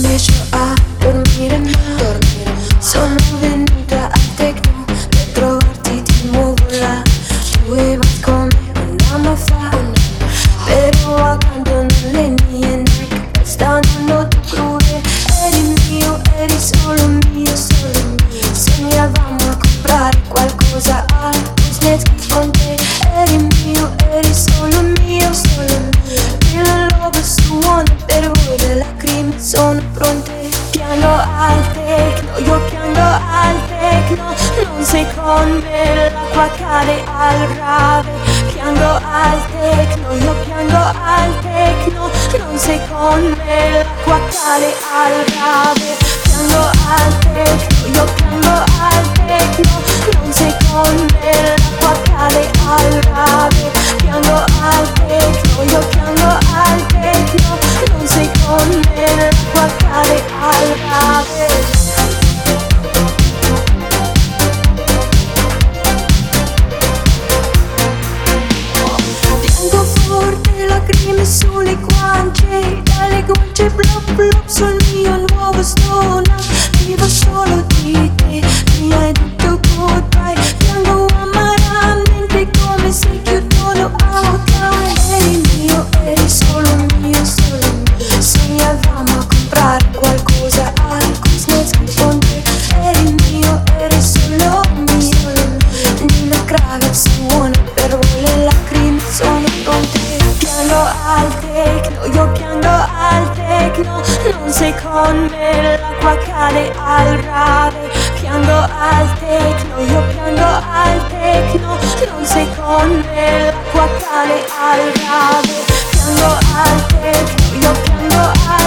messo a dormire. Dormire. Sono venuta a Tecno per trovarti di nuovo là. Tu e come un anno Però accanto non le mie Nike Restano tu crude. Eri mio, eri solo mio, solo mio. Sognavamo a comprare qualcosa al Kuznetsky con te. Eri mio, eri solo mio, solo mio. Per voi le lacrime sono pronte Piango al tecno, io piango al tecno Non sei con me, l'acqua cade al rave Piango al tecno, io piango al tecno Non sei con me, l'acqua cade al rave al tecno, io piango al tecno, non sei con me, l'acqua cade al rave, piango al tecno, io piango al tecno, non sei con me, l'acqua cade al rave, piango al tecno, io piango al